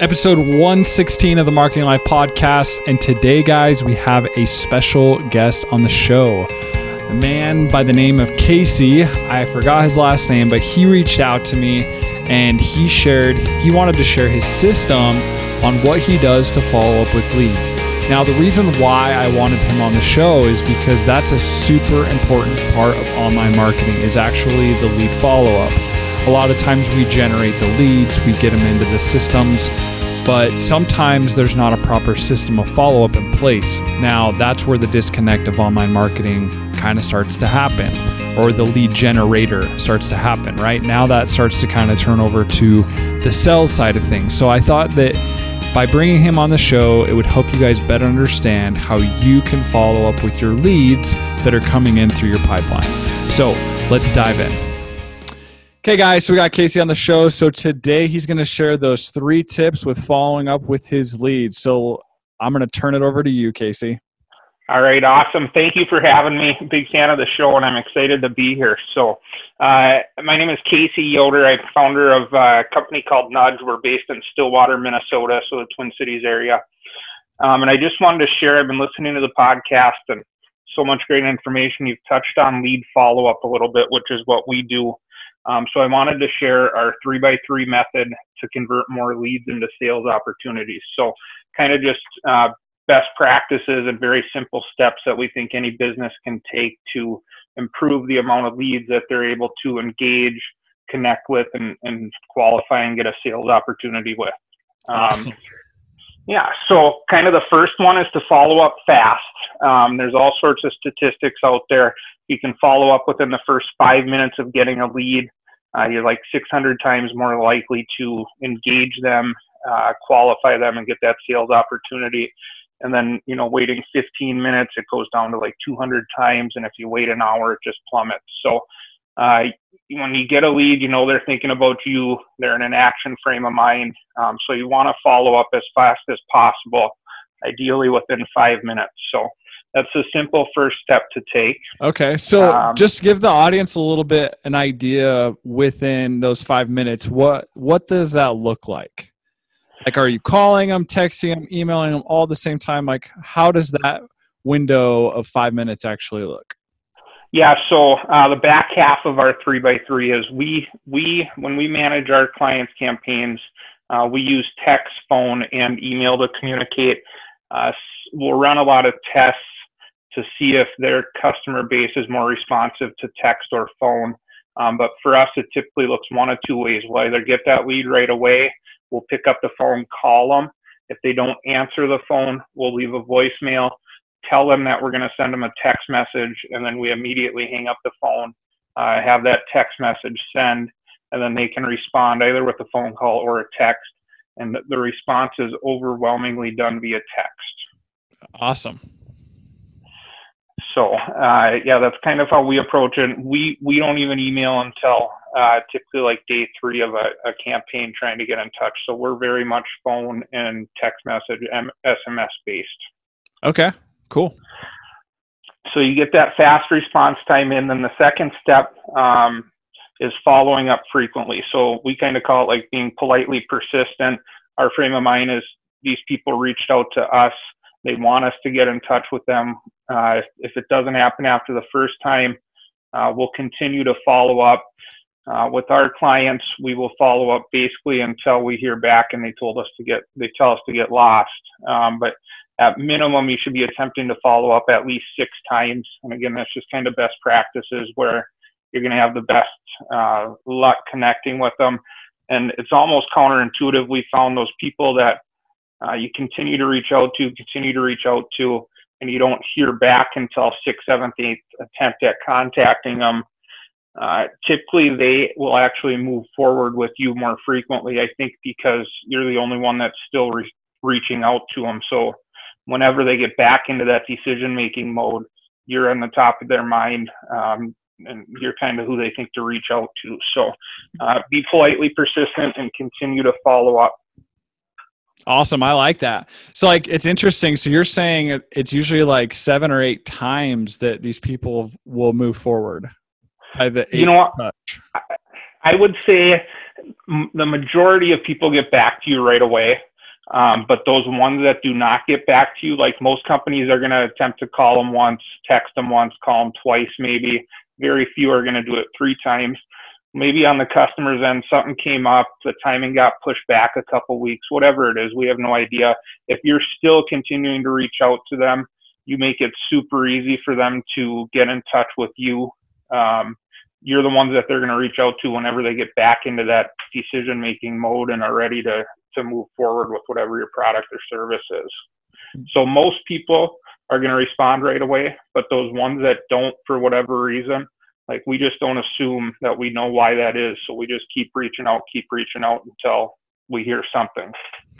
episode 116 of the Marketing Life podcast. And today, guys, we have a special guest on the show. A man by the name of Casey. I forgot his last name, but he reached out to me and he shared, he wanted to share his system on what he does to follow up with leads. Now, the reason why I wanted him on the show is because that's a super important part of online marketing is actually the lead follow up. A lot of times we generate the leads, we get them into the systems, but sometimes there's not a proper system of follow up in place. Now, that's where the disconnect of online marketing kind of starts to happen, or the lead generator starts to happen, right? Now that starts to kind of turn over to the sales side of things. So I thought that by bringing him on the show, it would help you guys better understand how you can follow up with your leads that are coming in through your pipeline. So let's dive in. Okay, guys, so we got Casey on the show. So today he's going to share those three tips with following up with his leads. So I'm going to turn it over to you, Casey. All right, awesome. Thank you for having me. Big fan of the show, and I'm excited to be here. So, uh, my name is Casey Yoder. I'm founder of a company called Nudge. We're based in Stillwater, Minnesota, so the Twin Cities area. Um, and I just wanted to share. I've been listening to the podcast, and so much great information. You've touched on lead follow up a little bit, which is what we do um, so I wanted to share our three by three method to convert more leads into sales opportunities. So kind of just uh, best practices and very simple steps that we think any business can take to improve the amount of leads that they're able to engage, connect with, and, and qualify and get a sales opportunity with. Um, awesome. Yeah, so kind of the first one is to follow up fast. Um, there's all sorts of statistics out there. You can follow up within the first five minutes of getting a lead uh, you're like 600 times more likely to engage them, uh, qualify them, and get that sales opportunity. And then, you know, waiting 15 minutes, it goes down to like 200 times. And if you wait an hour, it just plummets. So uh, when you get a lead, you know they're thinking about you. They're in an action frame of mind. Um, so you want to follow up as fast as possible, ideally within five minutes. So that's a simple first step to take. Okay, so um, just give the audience a little bit an idea within those five minutes. What what does that look like? Like, are you calling them, texting them, emailing them all at the same time? Like, how does that window of five minutes actually look? Yeah, so uh, the back half of our three by three is we we when we manage our clients' campaigns, uh, we use text, phone, and email to communicate. Uh, we'll run a lot of tests to see if their customer base is more responsive to text or phone. Um, but for us, it typically looks one of two ways. We'll either get that lead right away, we'll pick up the phone, call them. If they don't answer the phone, we'll leave a voicemail, tell them that we're going to send them a text message, and then we immediately hang up the phone, uh, have that text message send, and then they can respond either with a phone call or a text. And the response is overwhelmingly done via text. Awesome. So uh, yeah, that's kind of how we approach it. We we don't even email until uh, typically like day three of a, a, campaign trying to get in touch. So we're very much phone and text message, M- SMS based. Okay, cool. So you get that fast response time in. Then the second step um, is following up frequently. So we kind of call it like being politely persistent. Our frame of mind is these people reached out to us they want us to get in touch with them. Uh, if it doesn't happen after the first time, uh, we'll continue to follow up. Uh, with our clients, we will follow up basically until we hear back and they told us to get, they tell us to get lost. Um, but at minimum, you should be attempting to follow up at least six times. And again, that's just kind of best practices where you're going to have the best uh, luck connecting with them. And it's almost counterintuitive. We found those people that uh, you continue to reach out to, continue to reach out to, and you don't hear back until sixth, seventh, eighth attempt at contacting them. Uh, typically, they will actually move forward with you more frequently. I think because you're the only one that's still re- reaching out to them. So, whenever they get back into that decision-making mode, you're on the top of their mind. Um, and you're kind of who they think to reach out to. So, uh, be politely persistent and continue to follow up. Awesome. I like that. So like it's interesting. So you're saying it's usually like seven or eight times that these people will move forward. you know what? Touch. I would say the majority of people get back to you right away. Um, but those ones that do not get back to you, like most companies are going to attempt to call them once, text them once, call them twice, maybe. Very few are going to do it three times. Maybe on the customer's end, something came up, the timing got pushed back a couple weeks, whatever it is, we have no idea. If you're still continuing to reach out to them, you make it super easy for them to get in touch with you. Um, you're the ones that they're going to reach out to whenever they get back into that decision making mode and are ready to to move forward with whatever your product or service is. So most people are going to respond right away, but those ones that don't for whatever reason, like we just don't assume that we know why that is. So we just keep reaching out, keep reaching out until we hear something.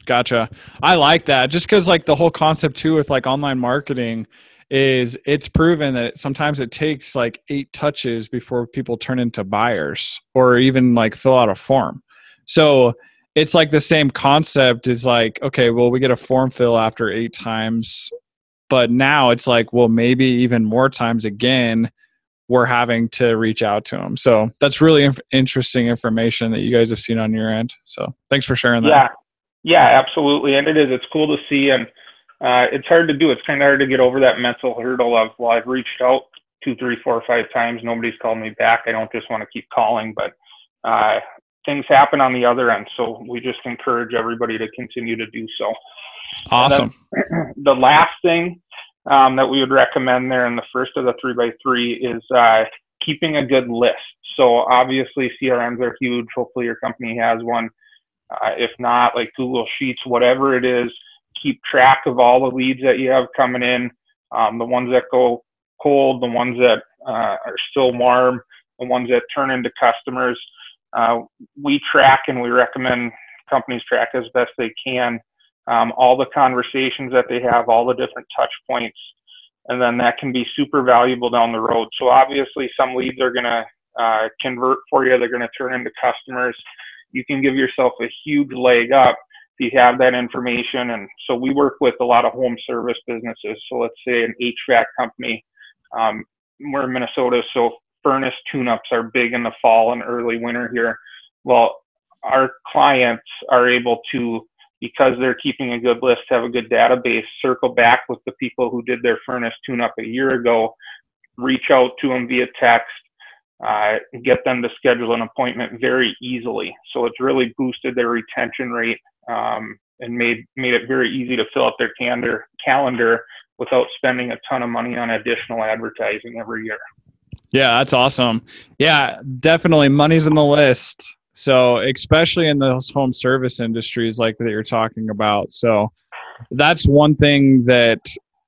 Gotcha. I like that just because like the whole concept too with like online marketing is it's proven that sometimes it takes like eight touches before people turn into buyers or even like fill out a form. So it's like the same concept is like, okay, well, we get a form fill after eight times, but now it's like, well, maybe even more times again, we're having to reach out to them. So that's really inf- interesting information that you guys have seen on your end. So thanks for sharing that. Yeah, yeah, absolutely. And it is, it's cool to see. And uh, it's hard to do. It's kind of hard to get over that mental hurdle of, well, I've reached out two, three, four, five times. Nobody's called me back. I don't just want to keep calling, but uh, things happen on the other end. So we just encourage everybody to continue to do so. Awesome. the last thing um, that we would recommend there in the first of the three by three is uh, keeping a good list. So obviously CRMs are huge. Hopefully your company has one. Uh, if not, like Google Sheets, whatever it is, keep track of all the leads that you have coming in, um, the ones that go cold, the ones that uh, are still warm, the ones that turn into customers. Uh, we track and we recommend companies track as best they can um, all the conversations that they have, all the different touch points, and then that can be super valuable down the road. So obviously, some leads are going to uh, convert for you; they're going to turn into customers. You can give yourself a huge leg up if you have that information. And so we work with a lot of home service businesses. So let's say an HVAC company. Um, we're in Minnesota, so furnace tune-ups are big in the fall and early winter here. Well, our clients are able to, because they're keeping a good list, have a good database, circle back with the people who did their furnace tune-up a year ago, reach out to them via text, uh, get them to schedule an appointment very easily. So it's really boosted their retention rate um, and made made it very easy to fill out their calendar calendar without spending a ton of money on additional advertising every year. Yeah, that's awesome. Yeah, definitely money's in the list. So, especially in those home service industries like that you're talking about. So, that's one thing that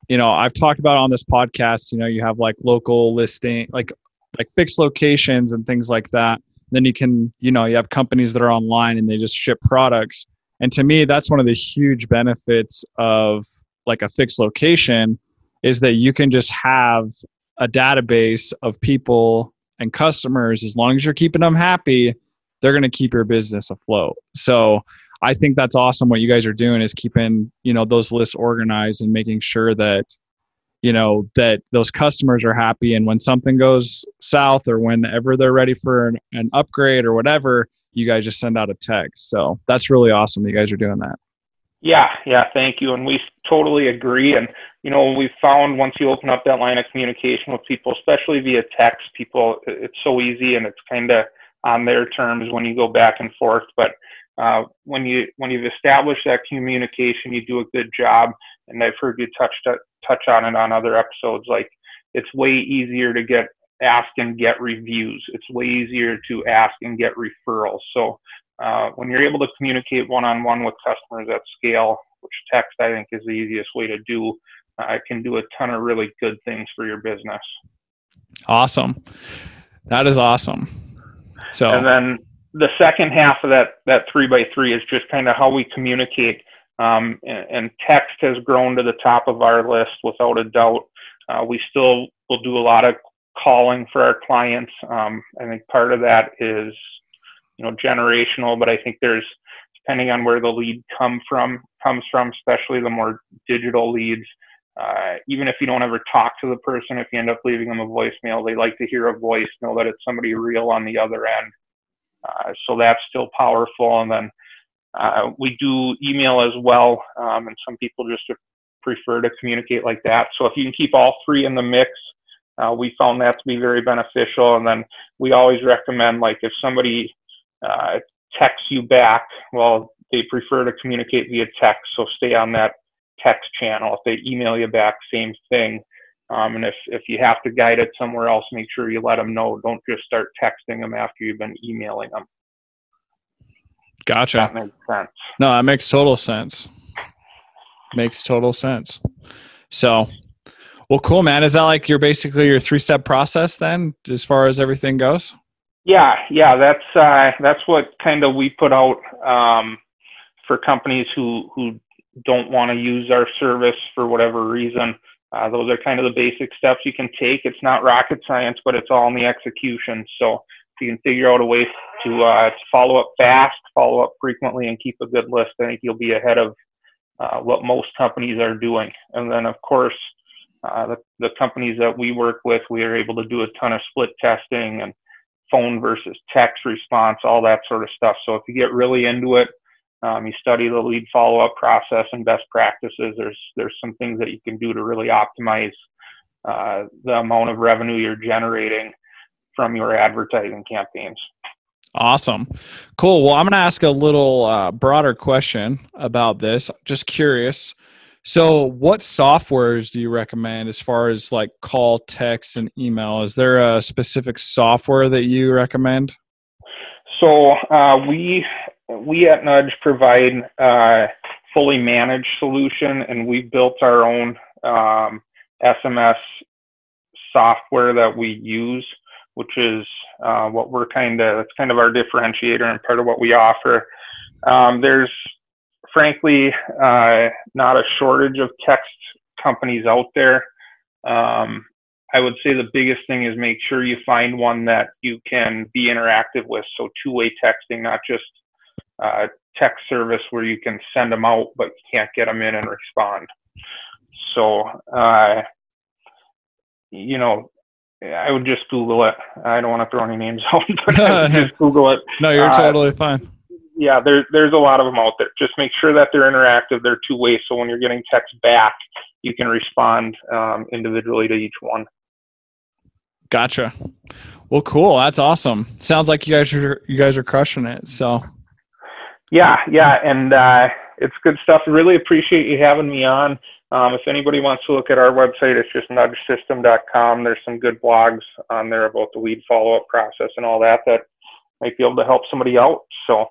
you know I've talked about on this podcast. You know, you have like local listing, like like fixed locations and things like that. Then you can, you know, you have companies that are online and they just ship products. And to me, that's one of the huge benefits of like a fixed location is that you can just have a database of people and customers as long as you're keeping them happy they're going to keep your business afloat so i think that's awesome what you guys are doing is keeping you know those lists organized and making sure that you know that those customers are happy and when something goes south or whenever they're ready for an, an upgrade or whatever you guys just send out a text so that's really awesome that you guys are doing that yeah, yeah, thank you. And we totally agree. And, you know, we found once you open up that line of communication with people, especially via text, people, it's so easy and it's kind of on their terms when you go back and forth. But uh, when you when you've established that communication, you do a good job. And I've heard you touch touch on it on other episodes. Like it's way easier to get ask and get reviews. It's way easier to ask and get referrals. So uh, when you're able to communicate one-on-one with customers at scale, which text I think is the easiest way to do, uh, it can do a ton of really good things for your business. Awesome. That is awesome. So and then the second half of that that three by three is just kind of how we communicate. Um, and, and, text has grown to the top of our list without a doubt. Uh, we still will do a lot of calling for our clients. Um, I think part of that is you know generational, but I think there's depending on where the lead come from comes from, especially the more digital leads. Uh, even if you don't ever talk to the person, if you end up leaving them a voicemail, they like to hear a voice, know that it's somebody real on the other end. Uh, so that's still powerful. And then uh, we do email as well, um, and some people just prefer to communicate like that. So if you can keep all three in the mix, uh, we found that to be very beneficial. And then we always recommend, like, if somebody uh, texts you back, well, they prefer to communicate via text, so stay on that text channel. If they email you back, same thing. Um, and if, if you have to guide it somewhere else, make sure you let them know. Don't just start texting them after you've been emailing them. Gotcha. That makes sense. No, that makes total sense. Makes total sense. So, well, cool, man. Is that like your basically your three step process then, as far as everything goes? Yeah, yeah. That's uh, that's what kind of we put out um, for companies who who don't want to use our service for whatever reason. Uh, those are kind of the basic steps you can take. It's not rocket science, but it's all in the execution. So if you can figure out a way to, uh, to follow up fast, follow up frequently, and keep a good list, I think you'll be ahead of uh, what most companies are doing. And then, of course, uh, the, the companies that we work with, we are able to do a ton of split testing and phone versus text response, all that sort of stuff. So if you get really into it, um, you study the lead follow-up process and best practices. There's there's some things that you can do to really optimize uh, the amount of revenue you're generating from your advertising campaigns. Awesome. Cool. Well, I'm going to ask a little uh, broader question about this. Just curious. So, what softwares do you recommend as far as like call, text, and email? Is there a specific software that you recommend? So, uh, we we at Nudge provide a fully managed solution, and we built our own um, SMS software that we use, which is uh, what we're kind of it's kind of our differentiator and part of what we offer. Um, there's frankly uh, not a shortage of text companies out there. Um, I would say the biggest thing is make sure you find one that you can be interactive with. So two-way texting, not just uh, text service where you can send them out, but you can't get them in and respond. So, uh, you know, I would just Google it. I don't want to throw any names out, but just Google it. No, you're uh, totally fine. Yeah, there's there's a lot of them out there. Just make sure that they're interactive. They're two way, so when you're getting text back, you can respond um, individually to each one. Gotcha. Well, cool. That's awesome. Sounds like you guys are you guys are crushing it. So yeah, yeah, and uh, it's good stuff. Really appreciate you having me on. Um, if anybody wants to look at our website, it's just nudgesystem.com. There's some good blogs on there about the lead follow-up process and all that that might be able to help somebody out. So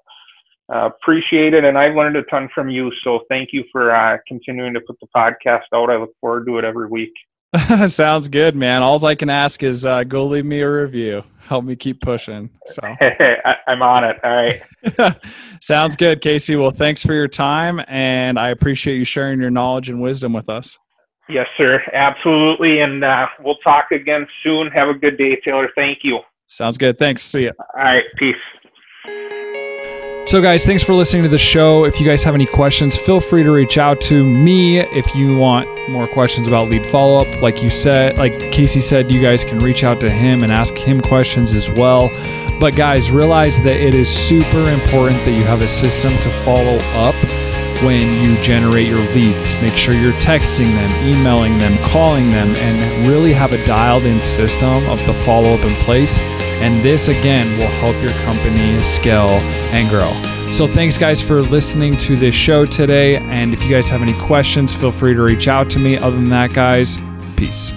uh, appreciate it, and I've learned a ton from you. So thank you for uh, continuing to put the podcast out. I look forward to it every week. Sounds good, man. All I can ask is uh, go leave me a review. Help me keep pushing. So I, I'm on it. All right. Sounds good, Casey. Well, thanks for your time, and I appreciate you sharing your knowledge and wisdom with us. Yes, sir. Absolutely. And uh, we'll talk again soon. Have a good day, Taylor. Thank you. Sounds good. Thanks. See you. All right. Peace. So, guys, thanks for listening to the show. If you guys have any questions, feel free to reach out to me if you want more questions about lead follow up. Like you said, like Casey said, you guys can reach out to him and ask him questions as well. But, guys, realize that it is super important that you have a system to follow up when you generate your leads. Make sure you're texting them, emailing them, calling them, and really have a dialed in system of the follow up in place and this, again, will help your company scale and grow. So, thanks, guys, for listening to this show today. And if you guys have any questions, feel free to reach out to me. Other than that, guys, peace.